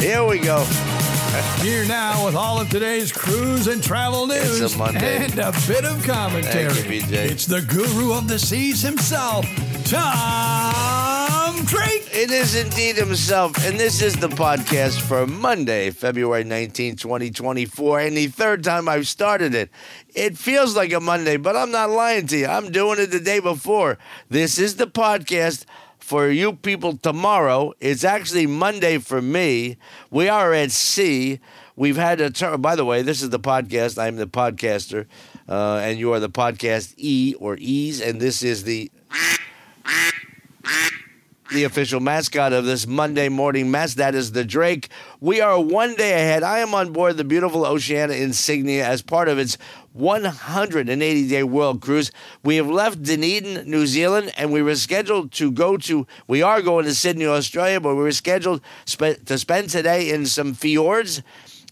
Here we go. Here now with all of today's cruise and travel news It's a Monday. and a bit of commentary. Thank you, BJ. It's the guru of the seas himself, Tom Drake. It is indeed himself, and this is the podcast for Monday, February 19, 2024, and the third time I've started it. It feels like a Monday, but I'm not lying to you. I'm doing it the day before. This is the podcast for you people tomorrow. It's actually Monday for me. We are at sea. We've had a turn. By the way, this is the podcast. I'm the podcaster, uh, and you are the podcast E or E's, and this is the the official mascot of this Monday morning mess. That is the Drake. We are one day ahead. I am on board the beautiful Oceania Insignia as part of its 180 day world cruise. We have left Dunedin, New Zealand, and we were scheduled to go to, we are going to Sydney, Australia, but we were scheduled to spend today in some fjords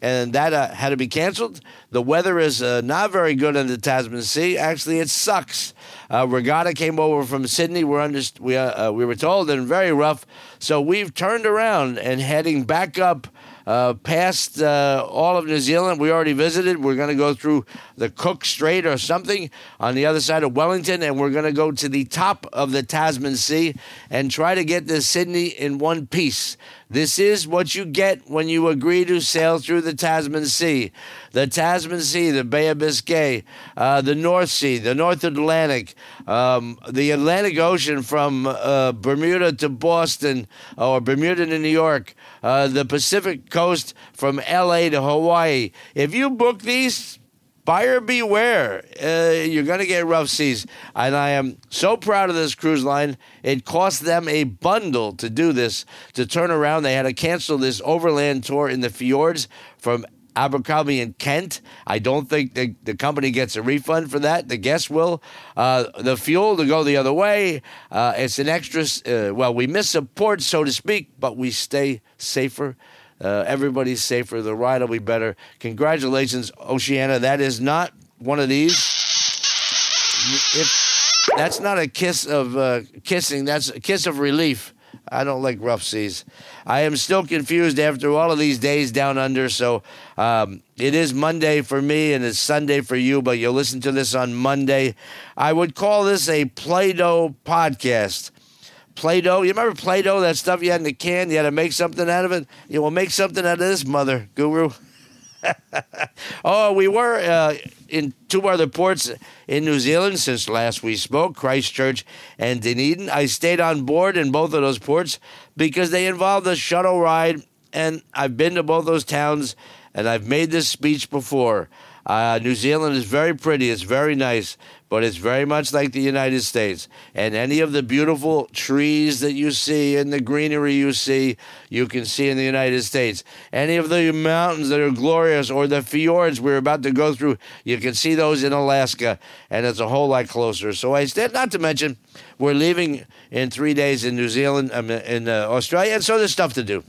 and that uh, had to be canceled. The weather is uh, not very good in the Tasman Sea. Actually, it sucks. Uh, regatta came over from Sydney. We're under, we uh, uh, we were told and very rough. So we've turned around and heading back up. Uh, past uh, all of New Zealand, we already visited. We're going to go through the Cook Strait or something on the other side of Wellington, and we're going to go to the top of the Tasman Sea and try to get to Sydney in one piece. This is what you get when you agree to sail through the Tasman Sea. The Tasman Sea, the Bay of Biscay, uh, the North Sea, the North Atlantic, um, the Atlantic Ocean from uh, Bermuda to Boston, or Bermuda to New York, uh, the Pacific Coast from LA to Hawaii. If you book these, buyer beware. Uh, you're going to get rough seas. And I am so proud of this cruise line. It cost them a bundle to do this, to turn around. They had to cancel this overland tour in the fjords from Abercrombie and Kent. I don't think the, the company gets a refund for that. The guests will. Uh, the fuel to go the other way. Uh, it's an extra. Uh, well, we miss a port, so to speak, but we stay safer. Uh, everybody's safer. The ride will be better. Congratulations, Oceania. That is not one of these. If that's not a kiss of uh, kissing, that's a kiss of relief. I don't like rough seas. I am still confused after all of these days down under. So um, it is Monday for me and it's Sunday for you, but you'll listen to this on Monday. I would call this a Play Doh podcast. Play Doh, you remember Play Doh, that stuff you had in the can? You had to make something out of it? You will make something out of this, mother guru. oh, we were uh, in two other ports in New Zealand since last we spoke, Christchurch and Dunedin. I stayed on board in both of those ports because they involved a shuttle ride, and I've been to both those towns, and I've made this speech before. Uh, New Zealand is very pretty, it's very nice, but it's very much like the United States. And any of the beautiful trees that you see and the greenery you see, you can see in the United States. Any of the mountains that are glorious or the fjords we're about to go through, you can see those in Alaska, and it's a whole lot closer. So I said, not to mention, we're leaving in three days in New Zealand, um, in uh, Australia, and so there's stuff to do.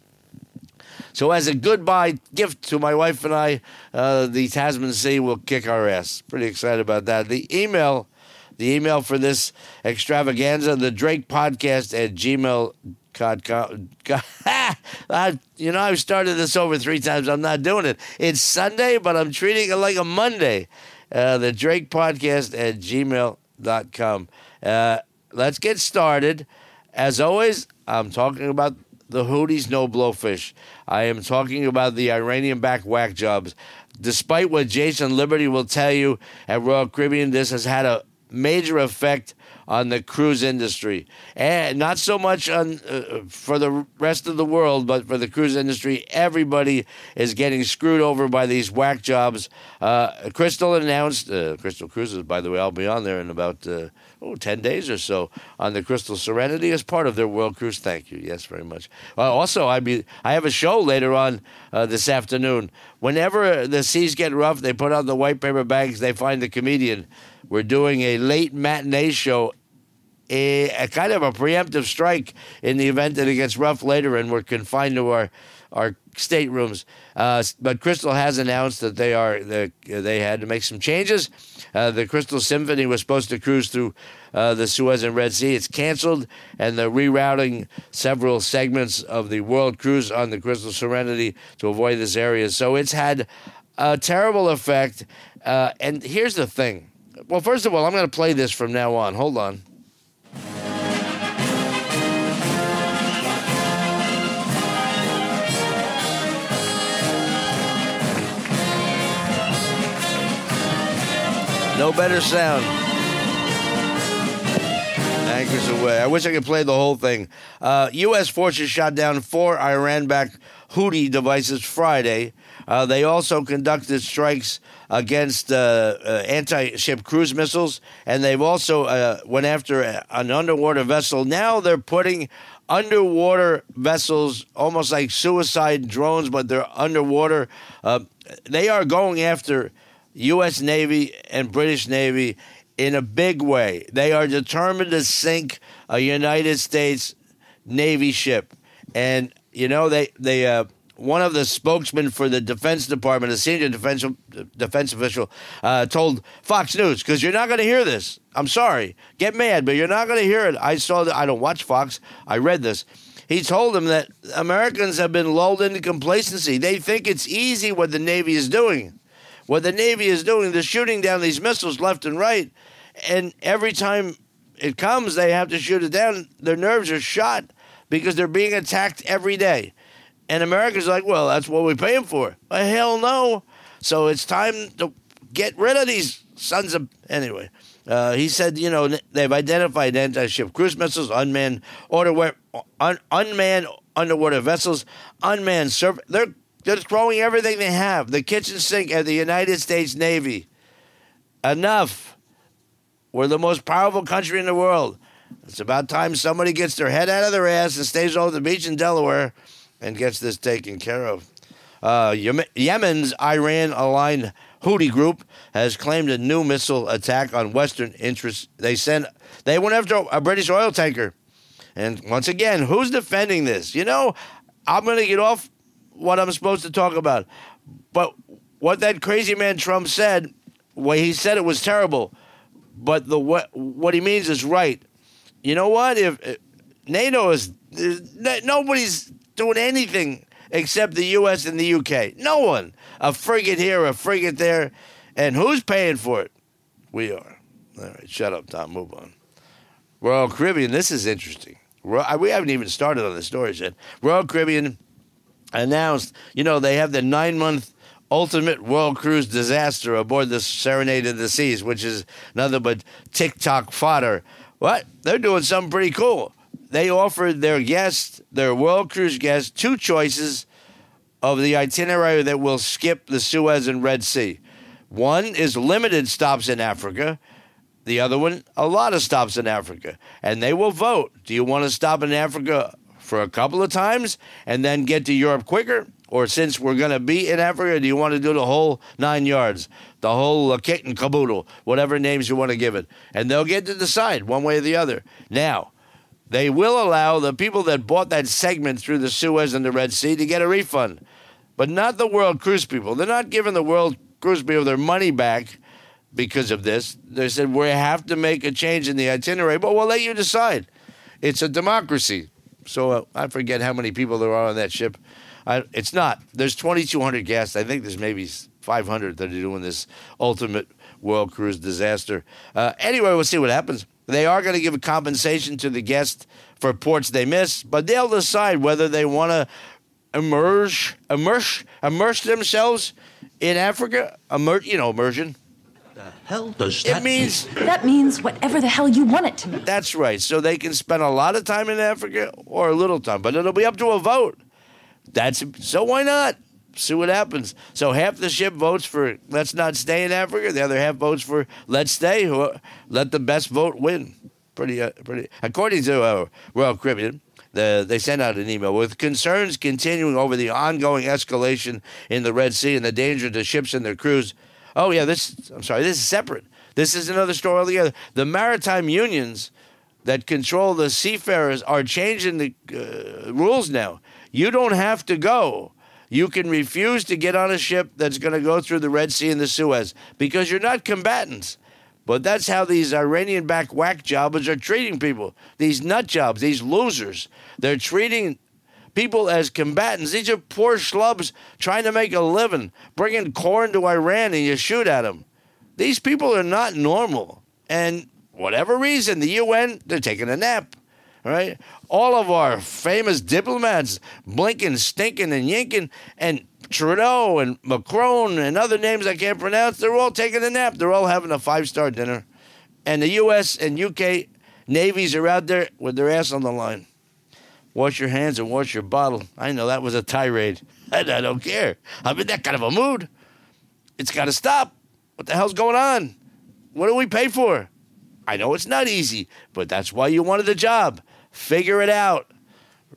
So, as a goodbye gift to my wife and I, uh, the Tasman Sea will kick our ass. Pretty excited about that. The email, the email for this extravaganza, the Drake podcast at gmail.com. Uh, you know, I've started this over three times. I'm not doing it. It's Sunday, but I'm treating it like a Monday. Uh, the Drake podcast at gmail.com. Uh, let's get started. As always, I'm talking about the Houthis no blowfish. I am talking about the Iranian backed whack jobs. Despite what Jason Liberty will tell you at Royal Caribbean, this has had a major effect on the cruise industry, and not so much on uh, for the rest of the world, but for the cruise industry. Everybody is getting screwed over by these whack jobs. Uh, Crystal announced, uh, Crystal Cruises, by the way, I'll be on there in about uh, oh, 10 days or so on the Crystal Serenity as part of their World Cruise. Thank you. Yes, very much. Uh, also, I be I have a show later on uh, this afternoon. Whenever the seas get rough, they put on the white paper bags. They find the comedian. We're doing a late matinee show a, a, kind of a preemptive strike in the event that it gets rough later and we're confined to our our staterooms. Uh, but Crystal has announced that they are the, they had to make some changes. Uh, the Crystal Symphony was supposed to cruise through uh, the Suez and Red Sea. It's canceled, and they're rerouting several segments of the World Cruise on the Crystal Serenity to avoid this area. So it's had a terrible effect. Uh, and here's the thing. Well, first of all, I'm going to play this from now on. Hold on. No better sound. Anchors away. I wish I could play the whole thing. Uh, U.S. forces shot down four Iran backed Houthi devices Friday. Uh, they also conducted strikes against uh, uh anti ship cruise missiles, and they've also uh, went after an underwater vessel. Now they're putting underwater vessels almost like suicide drones, but they're underwater. Uh, they are going after U.S. Navy and British Navy in a big way. They are determined to sink a United States Navy ship, and you know they they uh, one of the spokesmen for the Defense Department, a senior defense defense official, uh, told Fox News because you're not going to hear this. I'm sorry, get mad, but you're not going to hear it. I saw that. I don't watch Fox. I read this. He told them that Americans have been lulled into complacency. They think it's easy what the Navy is doing. What the Navy is doing, they're shooting down these missiles left and right. And every time it comes, they have to shoot it down. Their nerves are shot because they're being attacked every day. And America's like, well, that's what we pay them for. Well, hell no. So it's time to get rid of these sons of. Anyway, uh, he said, you know, they've identified anti ship cruise missiles, unmanned, underwater, un- unmanned underwater vessels, unmanned surf. They're they're throwing everything they have, the kitchen sink at the United States Navy. Enough. We're the most powerful country in the world. It's about time somebody gets their head out of their ass and stays over the beach in Delaware and gets this taken care of. Uh, Yemen's Iran aligned Houthi group has claimed a new missile attack on Western interests. They sent they went after a British oil tanker, and once again, who's defending this? You know, I'm going to get off what I'm supposed to talk about. But what that crazy man Trump said, well, he said it was terrible, but the what what he means is right. You know what? If, if NATO is eh, nobody's doing anything except the U.S. and the U.K. No one. A frigate here, a frigate there, and who's paying for it? We are. All right, shut up, Tom. Move on. Royal Caribbean. This is interesting. We haven't even started on the stories yet. Royal Caribbean announced, you know, they have the nine month ultimate world cruise disaster aboard the Serenade of the Seas, which is nothing but TikTok fodder. What? They're doing something pretty cool. They offered their guests, their world cruise guests, two choices of the itinerary that will skip the Suez and Red Sea. One is limited stops in Africa. The other one, a lot of stops in Africa. And they will vote. Do you want to stop in Africa for a couple of times and then get to Europe quicker? Or since we're going to be in Africa, do you want to do the whole nine yards, the whole uh, kit and caboodle, whatever names you want to give it? And they'll get to decide one way or the other. Now, they will allow the people that bought that segment through the Suez and the Red Sea to get a refund, but not the World Cruise people. They're not giving the World Cruise people their money back because of this. They said, we have to make a change in the itinerary, but we'll let you decide. It's a democracy. So uh, I forget how many people there are on that ship. I, it's not. There's 2,200 guests. I think there's maybe 500 that are doing this ultimate world cruise disaster. Uh, anyway, we'll see what happens. They are going to give a compensation to the guests for ports they miss, but they'll decide whether they want to immerse, immerse, immerse themselves in Africa. Immer, you know, immersion. Hell does that It means That means whatever the hell you want it to mean. that's right. So they can spend a lot of time in Africa or a little time, but it'll be up to a vote. That's so why not? See what happens. So half the ship votes for let's not stay in Africa. The other half votes for let's stay. Who let the best vote win. Pretty, uh, pretty. According to uh, Royal Caribbean, the, they sent out an email with concerns continuing over the ongoing escalation in the Red Sea and the danger to ships and their crews. Oh yeah, this. I'm sorry. This is separate. This is another story altogether. The maritime unions that control the seafarers are changing the uh, rules now. You don't have to go. You can refuse to get on a ship that's going to go through the Red Sea and the Suez because you're not combatants. But that's how these Iranian backed whack jobbers are treating people. These nut jobs, these losers. They're treating people as combatants. These are poor schlubs trying to make a living, bringing corn to Iran and you shoot at them. These people are not normal. And whatever reason, the UN, they're taking a nap. Right? All of our famous diplomats, Blinken, Stinking, and Yinkin, and Trudeau, and Macron, and other names I can't pronounce, they're all taking a nap. They're all having a five star dinner. And the US and UK navies are out there with their ass on the line. Wash your hands and wash your bottle. I know that was a tirade. And I don't care. I'm in that kind of a mood. It's got to stop. What the hell's going on? What do we pay for? I know it's not easy, but that's why you wanted the job. Figure it out.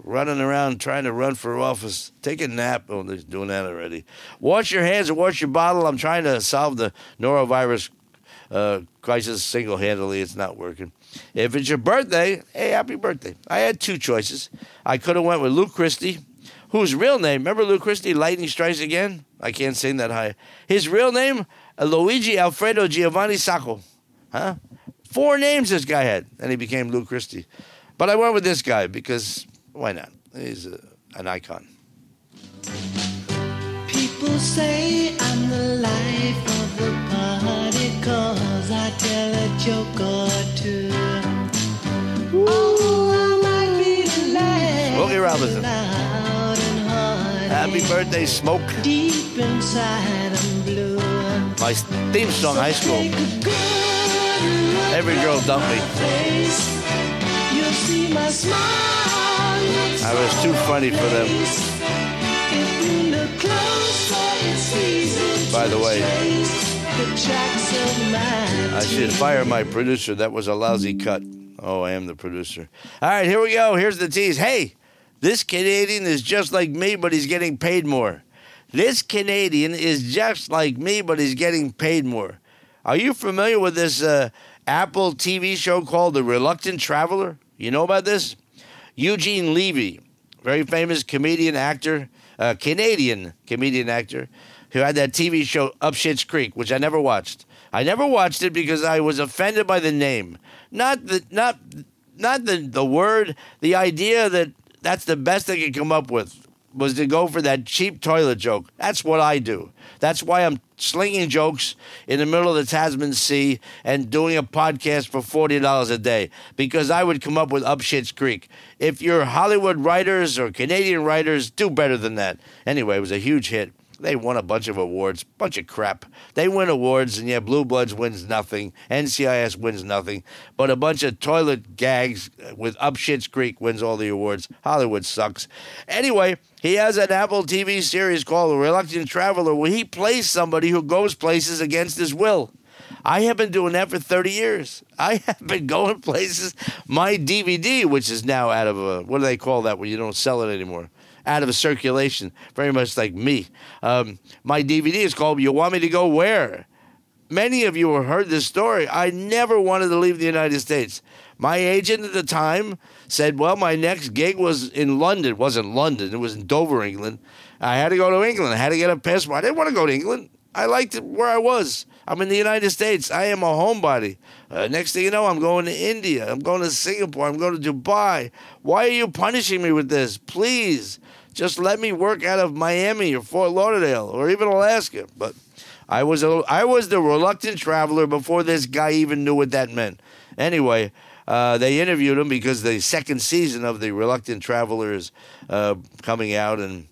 Running around trying to run for office. Take a nap. Oh, they're doing that already. Wash your hands and wash your bottle. I'm trying to solve the norovirus uh, crisis single handedly. It's not working. If it's your birthday, hey, happy birthday. I had two choices. I could have went with Lou Christie, whose real name, remember Lou Christie, Lightning Strikes Again? I can't sing that high. His real name, Luigi Alfredo Giovanni Sacco. Huh? Four names this guy had, and he became Lou Christie. But I went with this guy because why not? He's a, an icon. People say I'm the life of the party cause I tell a joke or two. Smokey Robinson. loud and hard. Happy birthday, Smoke. Deep inside I'm blue. My theme song, high school. Take a good look Every girl dumped me. You'll see my smile I was too funny for them. If you look closer, it's easy By the way, the tracks of my I should fire my producer. That was a lousy cut. Oh, I am the producer. All right, here we go. Here's the tease. Hey, this Canadian is just like me, but he's getting paid more. This Canadian is just like me, but he's getting paid more. Are you familiar with this uh, Apple TV show called The Reluctant Traveler? You know about this? Eugene Levy, very famous comedian actor, uh, Canadian comedian actor, who had that TV show Up Shit's Creek, which I never watched. I never watched it because I was offended by the name, not the not not the the word, the idea that that's the best they could come up with was to go for that cheap toilet joke. That's what I do. That's why I'm slinging jokes in the middle of the Tasman Sea and doing a podcast for $40 a day because I would come up with Up Shit's Creek. If you're Hollywood writers or Canadian writers, do better than that. Anyway, it was a huge hit. They won a bunch of awards, bunch of crap. They win awards, and yeah, Blue Bloods wins nothing. NCIS wins nothing. But a bunch of toilet gags with Up Shit's Creek wins all the awards. Hollywood sucks. Anyway, he has an Apple TV series called Reluctant Traveler where he plays somebody who goes places against his will. I have been doing that for 30 years. I have been going places. My DVD, which is now out of a, what do they call that when you don't sell it anymore? Out of circulation, very much like me. Um, my DVD is called You Want Me to Go Where? Many of you have heard this story. I never wanted to leave the United States. My agent at the time said, Well, my next gig was in London. It wasn't London, it was in Dover, England. I had to go to England. I had to get a passport. I didn't want to go to England. I liked where I was. I'm in the United States. I am a homebody. Uh, next thing you know, I'm going to India. I'm going to Singapore. I'm going to Dubai. Why are you punishing me with this? Please, just let me work out of Miami or Fort Lauderdale or even Alaska. But I was a, I was the reluctant traveler before this guy even knew what that meant. Anyway, uh, they interviewed him because the second season of the Reluctant Traveler is uh, coming out, and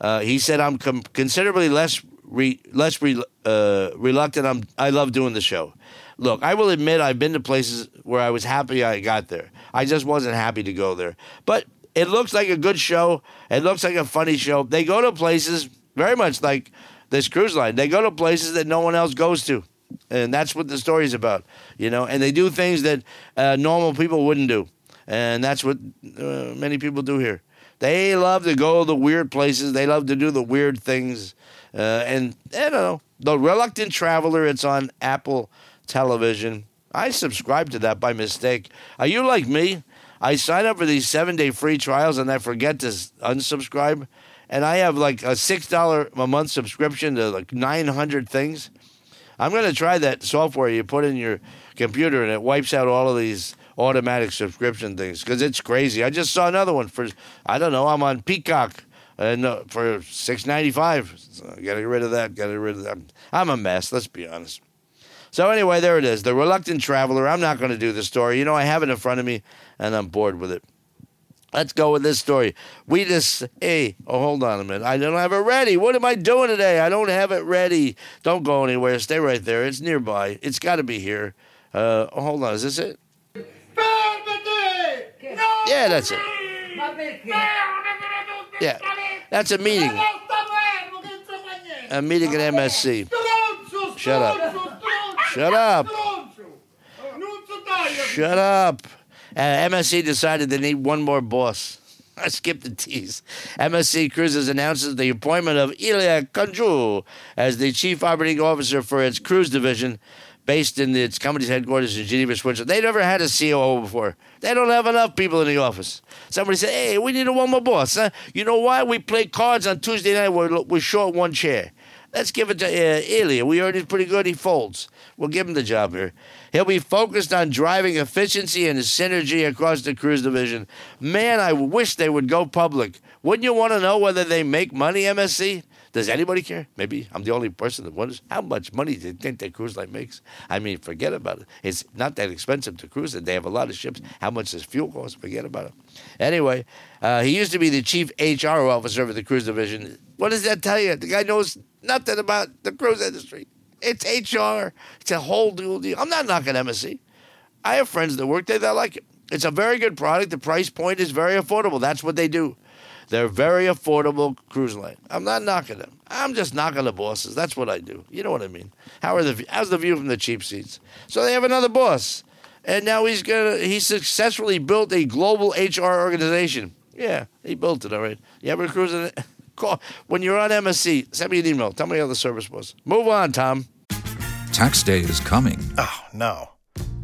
uh, he said, "I'm com- considerably less re, less re, uh, reluctant. I'm, I love doing the show. Look, I will admit I've been to places where I was happy I got there. I just wasn't happy to go there. But it looks like a good show. It looks like a funny show. They go to places very much like this cruise line. They go to places that no one else goes to. And that's what the story's about, you know. And they do things that uh, normal people wouldn't do, and that's what uh, many people do here. They love to go to the weird places. They love to do the weird things, uh, and I don't know. The Reluctant Traveler. It's on Apple Television. I subscribed to that by mistake. Are you like me? I sign up for these seven day free trials and I forget to unsubscribe. And I have like a six dollar a month subscription to like nine hundred things. I'm going to try that software you put in your computer and it wipes out all of these automatic subscription things because it's crazy. I just saw another one for I don't know. I'm on Peacock and uh, for six ninety five. So got to get rid of that. Got to get rid of that. I'm a mess. Let's be honest. So anyway, there it is. The reluctant traveler. I'm not going to do the story. You know, I have it in front of me, and I'm bored with it. Let's go with this story. We just, hey, oh, hold on a minute. I don't have it ready. What am I doing today? I don't have it ready. Don't go anywhere. Stay right there. It's nearby. It's got to be here. Uh, hold on. Is this it? Yeah, that's it. Yeah, that's a meeting. A meeting at MSC. Shut up. Shut up. Shut up. Uh, MSC decided they need one more boss. I skipped the tease. MSC Cruises announces the appointment of Ilya Kanju as the chief operating officer for its cruise division based in its company's headquarters in Geneva, Switzerland. They never had a COO before. They don't have enough people in the office. Somebody said, hey, we need a one more boss. You know why? We play cards on Tuesday night. We're, we're short one chair. Let's give it to uh, Ilya. We heard he's pretty good. He folds. We'll give him the job here. He'll be focused on driving efficiency and synergy across the cruise division. Man, I wish they would go public. Wouldn't you want to know whether they make money, MSC? Does anybody care? Maybe I'm the only person that wonders how much money do you think that cruise line makes? I mean, forget about it. It's not that expensive to cruise it. They have a lot of ships. How much does fuel cost? Forget about it. Anyway, uh, he used to be the chief HR officer of the cruise division. What does that tell you? The guy knows nothing about the cruise industry. It's HR. It's a whole deal. I'm not knocking MSC. I have friends that work there that like it. It's a very good product. The price point is very affordable. That's what they do. They're very affordable cruise line. I'm not knocking them. I'm just knocking the bosses. That's what I do. You know what I mean? How are the how's the view from the cheap seats? So they have another boss, and now he's gonna he successfully built a global HR organization. Yeah, he built it. All right. You ever cruise in it? Call when you're on MSC. Send me an email. Tell me how the service was. Move on, Tom. Tax day is coming. Oh, no.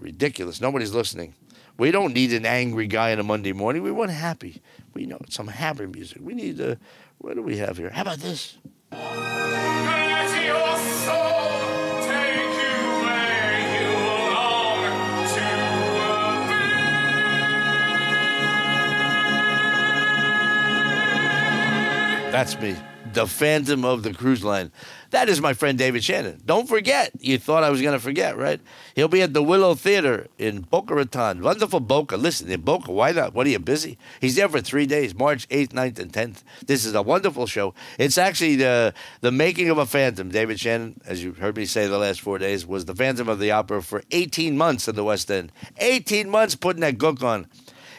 Ridiculous. Nobody's listening. We don't need an angry guy on a Monday morning. We want happy. We know some happy music. We need uh, what do we have here? How about this? That's me, the Phantom of the Cruise Line. That is my friend David Shannon. Don't forget. You thought I was going to forget, right? He'll be at the Willow Theater in Boca Raton. Wonderful Boca. Listen, in Boca, why not? What are you busy? He's there for three days, March 8th, 9th, and 10th. This is a wonderful show. It's actually the, the making of a Phantom. David Shannon, as you heard me say the last four days, was the Phantom of the Opera for 18 months in the West End. 18 months putting that gook on.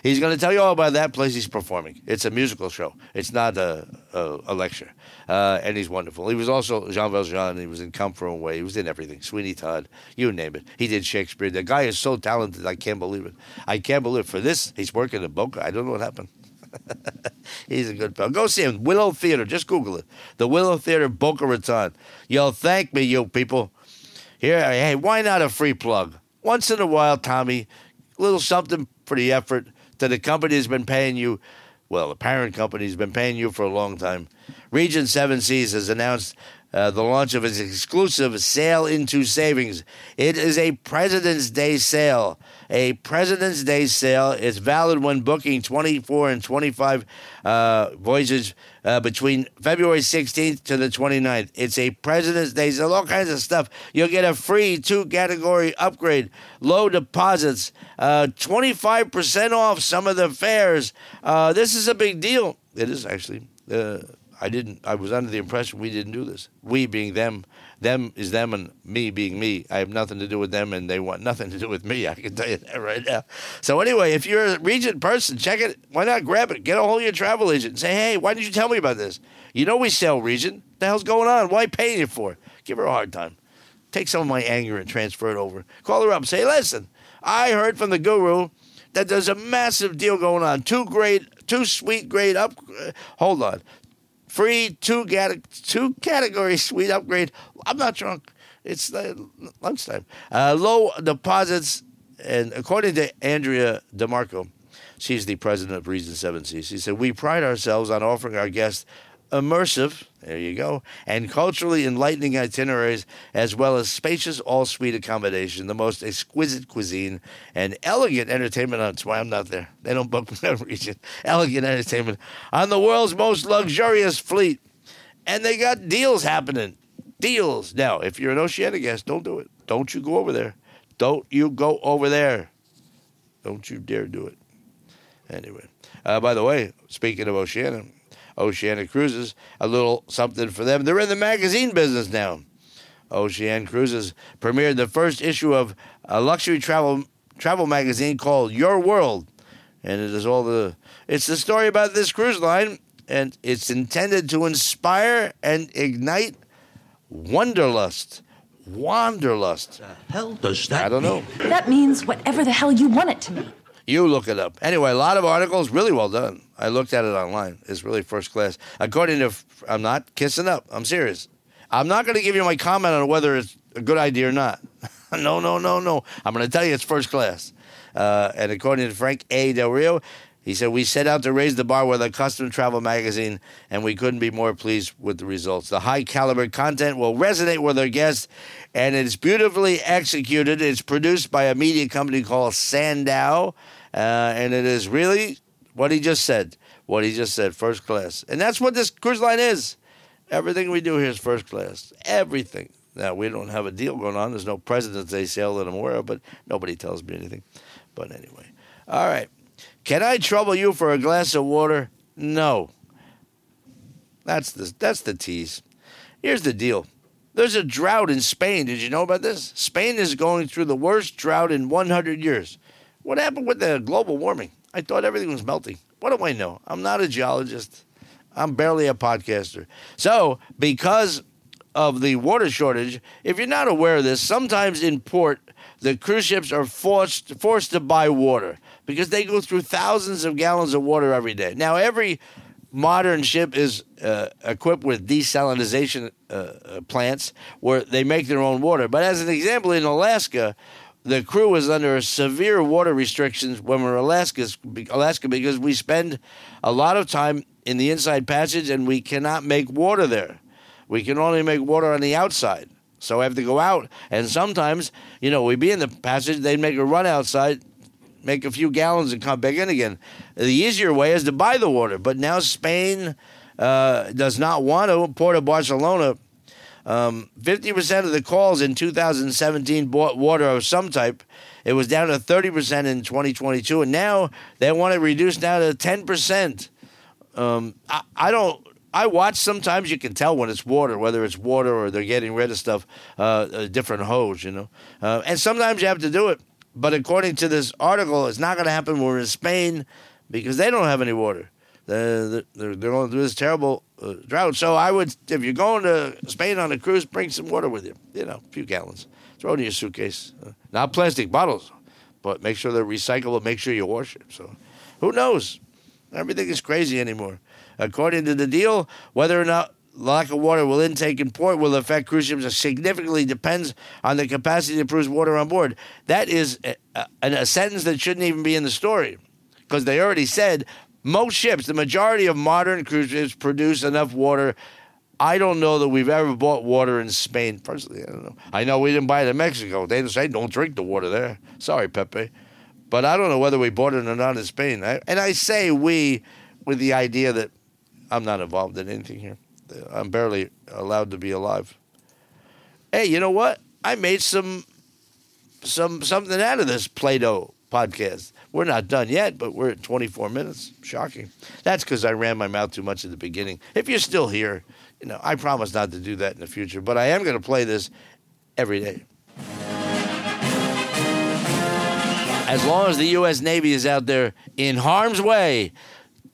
He's going to tell you all about that place he's performing. It's a musical show. It's not a, a, a lecture. Uh, and he's wonderful. He was also Jean Valjean. He was in Come From Away. He was in everything. Sweeney Todd. You name it. He did Shakespeare. The guy is so talented. I can't believe it. I can't believe it. For this, he's working in Boca. I don't know what happened. He's a good fellow. Go see him. Willow Theater. Just Google it. The Willow Theater, Boca Raton. You'll thank me, you people. Here, hey, why not a free plug? Once in a while, Tommy, little something for the effort that the company has been paying you. Well, the parent company has been paying you for a long time. Regent Seven Seas has announced uh, the launch of its exclusive Sale into Savings. It is a President's Day sale. A President's Day sale is valid when booking 24 and 25 uh, voyages uh, between February 16th to the 29th. It's a President's Day sale, all kinds of stuff. You'll get a free two category upgrade, low deposits, uh, 25% off some of the fares. Uh, this is a big deal. It is actually. I didn't. I was under the impression we didn't do this. We being them, them is them, and me being me. I have nothing to do with them, and they want nothing to do with me. I can tell you that right now. So anyway, if you're a Regent person, check it. Why not grab it? Get a hold of your travel agent and say, "Hey, why didn't you tell me about this? You know we sell Regent. The hell's going on? Why paying you for? Give her a hard time. Take some of my anger and transfer it over. Call her up. Say, listen, I heard from the guru that there's a massive deal going on. Two great, two sweet great up. Uh, hold on, free two two category suite upgrade. I'm not drunk. It's uh, lunchtime. Uh, low deposits, and according to Andrea DeMarco, she's the president of Regent Seven Seas. She said we pride ourselves on offering our guests immersive, there you go, and culturally enlightening itineraries, as well as spacious all suite accommodation, the most exquisite cuisine, and elegant entertainment. That's why I'm not there. They don't book that region. Elegant entertainment on the world's most luxurious fleet. And they got deals happening. Deals. Now, if you're an Oceania guest, don't do it. Don't you go over there. Don't you go over there. Don't you dare do it. Anyway, uh, by the way, speaking of Oceania, Oceania Cruises, a little something for them. They're in the magazine business now. Oceania Cruises premiered the first issue of a luxury travel travel magazine called Your World, and it is all the it's the story about this cruise line, and it's intended to inspire and ignite wanderlust. Wanderlust. hell does that I don't know. That means whatever the hell you want it to mean. You look it up. Anyway, a lot of articles, really well done. I looked at it online. It's really first class. According to, I'm not kissing up. I'm serious. I'm not going to give you my comment on whether it's a good idea or not. no, no, no, no. I'm going to tell you it's first class. Uh, and according to Frank A. Del Rio, he said, We set out to raise the bar with a custom travel magazine, and we couldn't be more pleased with the results. The high caliber content will resonate with our guests, and it's beautifully executed. It's produced by a media company called Sandow, uh, and it is really what he just said. What he just said, first class. And that's what this cruise line is. Everything we do here is first class. Everything. Now, we don't have a deal going on. There's no President's Day sale that I'm aware of, but nobody tells me anything. But anyway. All right. Can I trouble you for a glass of water? No. That's the that's the tease. Here's the deal. There's a drought in Spain. Did you know about this? Spain is going through the worst drought in 100 years. What happened with the global warming? I thought everything was melting. What do I know? I'm not a geologist. I'm barely a podcaster. So, because of the water shortage, if you're not aware of this, sometimes in port, the cruise ships are forced forced to buy water because they go through thousands of gallons of water every day. Now, every modern ship is uh, equipped with desalinization uh, uh, plants where they make their own water. But as an example, in Alaska, the crew was under severe water restrictions when we we're Alaska, Alaska because we spend a lot of time in the inside passage and we cannot make water there. We can only make water on the outside. So I have to go out, and sometimes, you know, we'd be in the passage, they'd make a run outside, make a few gallons, and come back in again. The easier way is to buy the water, but now Spain uh, does not want to. Port of Barcelona, um, 50% of the calls in 2017 bought water of some type. It was down to 30% in 2022, and now they want to reduce down to 10%. Um, I, I don't I watch sometimes you can tell when it's water, whether it's water or they're getting rid of stuff, uh, a different hose, you know. Uh, and sometimes you have to do it. But according to this article, it's not going to happen we're in Spain because they don't have any water. They're, they're, going through this terrible uh, drought. So I would, if you're going to Spain on a cruise, bring some water with you, you know, a few gallons. Throw it in your suitcase. Uh, not plastic bottles, but make sure they're recyclable. Make sure you wash it. So who knows? Everything is crazy anymore. According to the deal, whether or not lack of water will intake in port will affect cruise ships significantly depends on the capacity to produce water on board. That is a, a, a sentence that shouldn't even be in the story because they already said most ships, the majority of modern cruise ships, produce enough water I don't know that we've ever bought water in Spain. Personally, I don't know. I know we didn't buy it in Mexico. They say don't drink the water there. Sorry, Pepe. But I don't know whether we bought it or not in Spain. I, and I say we with the idea that I'm not involved in anything here. I'm barely allowed to be alive. Hey, you know what? I made some some something out of this Play-Doh podcast. We're not done yet, but we're at 24 minutes. Shocking. That's because I ran my mouth too much at the beginning. If you're still here, you know, I promise not to do that in the future, but I am going to play this every day. As long as the U.S. Navy is out there in harm's way,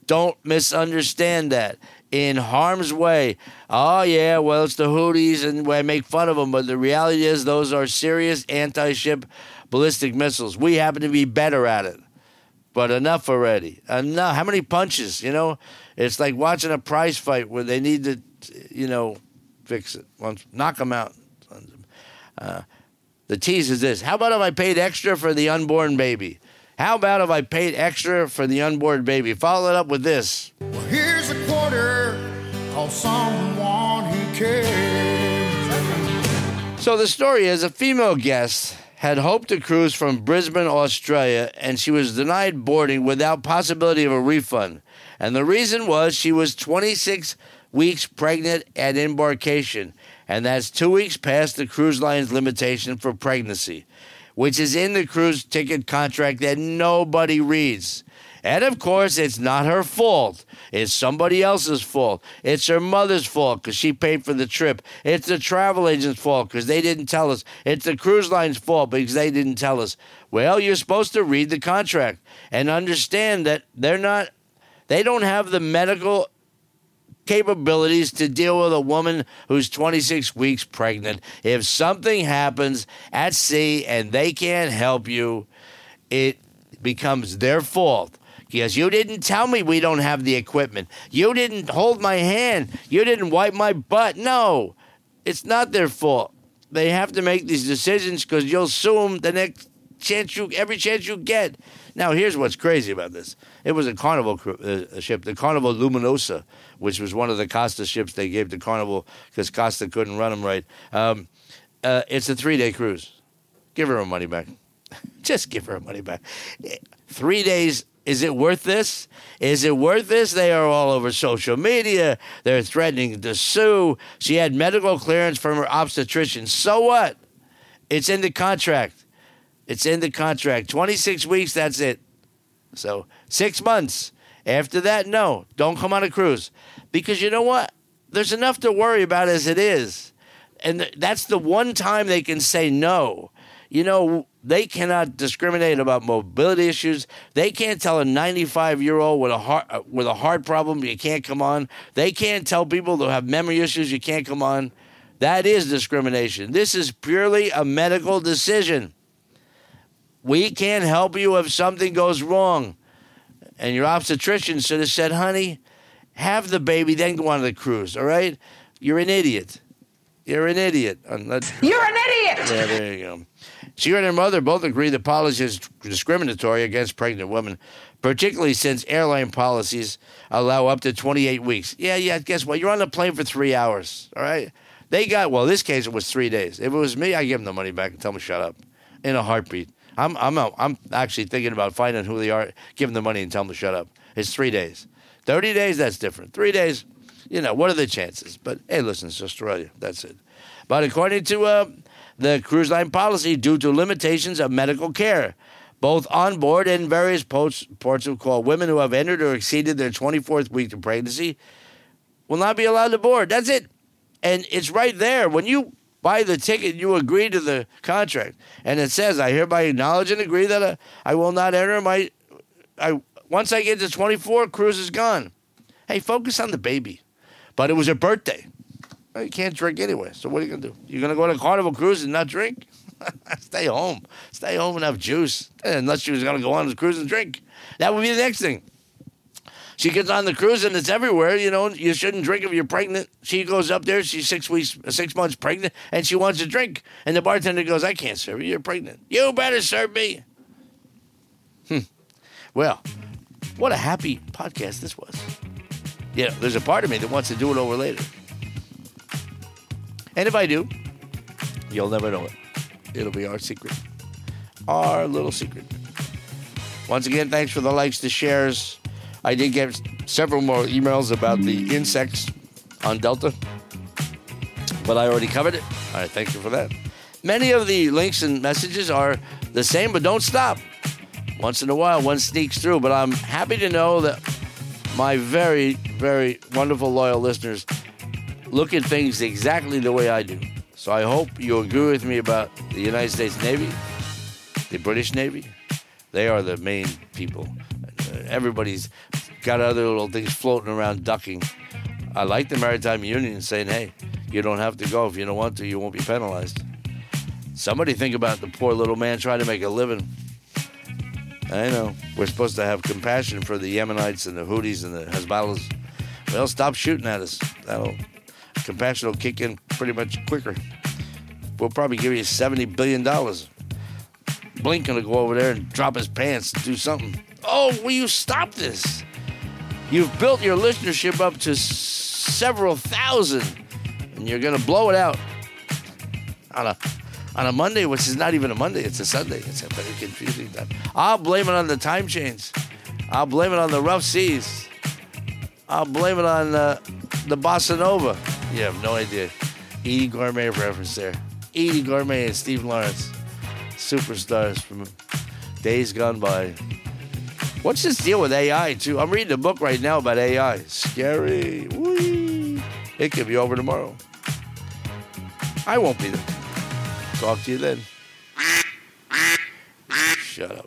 don't misunderstand that. In harm's way. Oh, yeah, well, it's the Houthis and I make fun of them, but the reality is those are serious anti ship ballistic missiles. We happen to be better at it. But enough already. Enough. How many punches? You know, it's like watching a prize fight where they need to, you know, fix it. Once, knock them out. Uh, the tease is this: How about if I paid extra for the unborn baby? How about if I paid extra for the unborn baby? Follow it up with this. Well, here's a quarter of someone who cares. So the story is a female guest had hoped to cruise from Brisbane, Australia, and she was denied boarding without possibility of a refund. And the reason was she was 26 weeks pregnant at embarkation, and that's two weeks past the cruise line's limitation for pregnancy, which is in the cruise ticket contract that nobody reads. And of course, it's not her fault. It's somebody else's fault. It's her mother's fault because she paid for the trip. It's the travel agent's fault because they didn't tell us. It's the cruise line's fault because they didn't tell us. Well, you're supposed to read the contract and understand that they're not, they don't have the medical capabilities to deal with a woman who's 26 weeks pregnant. If something happens at sea and they can't help you, it becomes their fault. Because you didn't tell me we don't have the equipment. You didn't hold my hand. You didn't wipe my butt. No, it's not their fault. They have to make these decisions because you'll sue them the next chance you, every chance you get. Now, here's what's crazy about this. It was a Carnival uh, ship, the Carnival Luminosa, which was one of the Costa ships they gave to Carnival because Costa couldn't run them right. Um, uh, it's a three-day cruise. Give her her money back. Just give her her money back. Three days is it worth this? Is it worth this? They are all over social media. They're threatening to sue. She had medical clearance from her obstetrician. So what? It's in the contract. It's in the contract. 26 weeks, that's it. So, six months. After that, no, don't come on a cruise. Because you know what? There's enough to worry about as it is. And that's the one time they can say no. You know, they cannot discriminate about mobility issues. They can't tell a 95 year old with a heart uh, with a heart problem you can't come on. They can't tell people who have memory issues you can't come on. That is discrimination. This is purely a medical decision. We can't help you if something goes wrong. And your obstetrician should have said, honey, have the baby, then go on the cruise, all right? You're an idiot. You're an idiot. You're an idiot! Yeah, there you go. She and her mother both agree the policy is discriminatory against pregnant women, particularly since airline policies allow up to 28 weeks. Yeah, yeah, guess what? You're on the plane for three hours, all right? They got, well, this case, it was three days. If it was me, I'd give them the money back and tell them to shut up in a heartbeat. I'm, I'm, I'm actually thinking about finding who they are, give them the money and tell them to shut up. It's three days. 30 days, that's different. Three days, you know, what are the chances? But hey, listen, it's Australia. That's it. But according to uh, the cruise line policy, due to limitations of medical care, both on board and various ports, ports of call, women who have entered or exceeded their 24th week of pregnancy will not be allowed to board. That's it. And it's right there. When you buy the ticket, you agree to the contract. And it says, I hereby acknowledge and agree that uh, I will not enter my. I Once I get to 24, cruise is gone. Hey, focus on the baby. But it was her birthday. Well, you can't drink anyway. So what are you to do? You're to go on a carnival cruise and not drink? Stay home. Stay home and have juice. Eh, unless she was to go on the cruise and drink. That would be the next thing. She gets on the cruise and it's everywhere. You know, you shouldn't drink if you're pregnant. She goes up there. She's six weeks, uh, six months pregnant, and she wants to drink. And the bartender goes, "I can't serve you. You're pregnant. You better serve me." Hmm. Well, what a happy podcast this was. Yeah, there's a part of me that wants to do it over later. And if I do, you'll never know it. It'll be our secret, our little secret. Once again, thanks for the likes, the shares. I did get several more emails about the insects on Delta, but I already covered it. I thank you for that. Many of the links and messages are the same, but don't stop. Once in a while, one sneaks through, but I'm happy to know that my very, very wonderful, loyal listeners look at things exactly the way I do. So I hope you agree with me about the United States Navy, the British Navy. They are the main people. Everybody's got other little things floating around ducking. I like the Maritime Union saying, hey, you don't have to go. If you don't want to, you won't be penalized. Somebody think about the poor little man trying to make a living. I know. We're supposed to have compassion for the Yemenites and the Houthis and the Hezbollahs. Well, stop shooting at us. That'll compassion will kick in pretty much quicker. We'll probably give you seventy billion dollars. Blinken will go over there and drop his pants and do something. Oh, will you stop this? You've built your listenership up to several thousand, and you're gonna blow it out on a on a Monday, which is not even a Monday, it's a Sunday. It's a very confusing time. I'll blame it on the time change. I'll blame it on the rough seas. I'll blame it on uh, the bossa nova. You have no idea. Eydie Gormé reference there. Eydie Gormé and Steve Lawrence, superstars from days gone by. What's this deal with AI too? I'm reading a book right now about AI. Scary. Whee. It could be over tomorrow. I won't be there. Talk to you then. Shut up.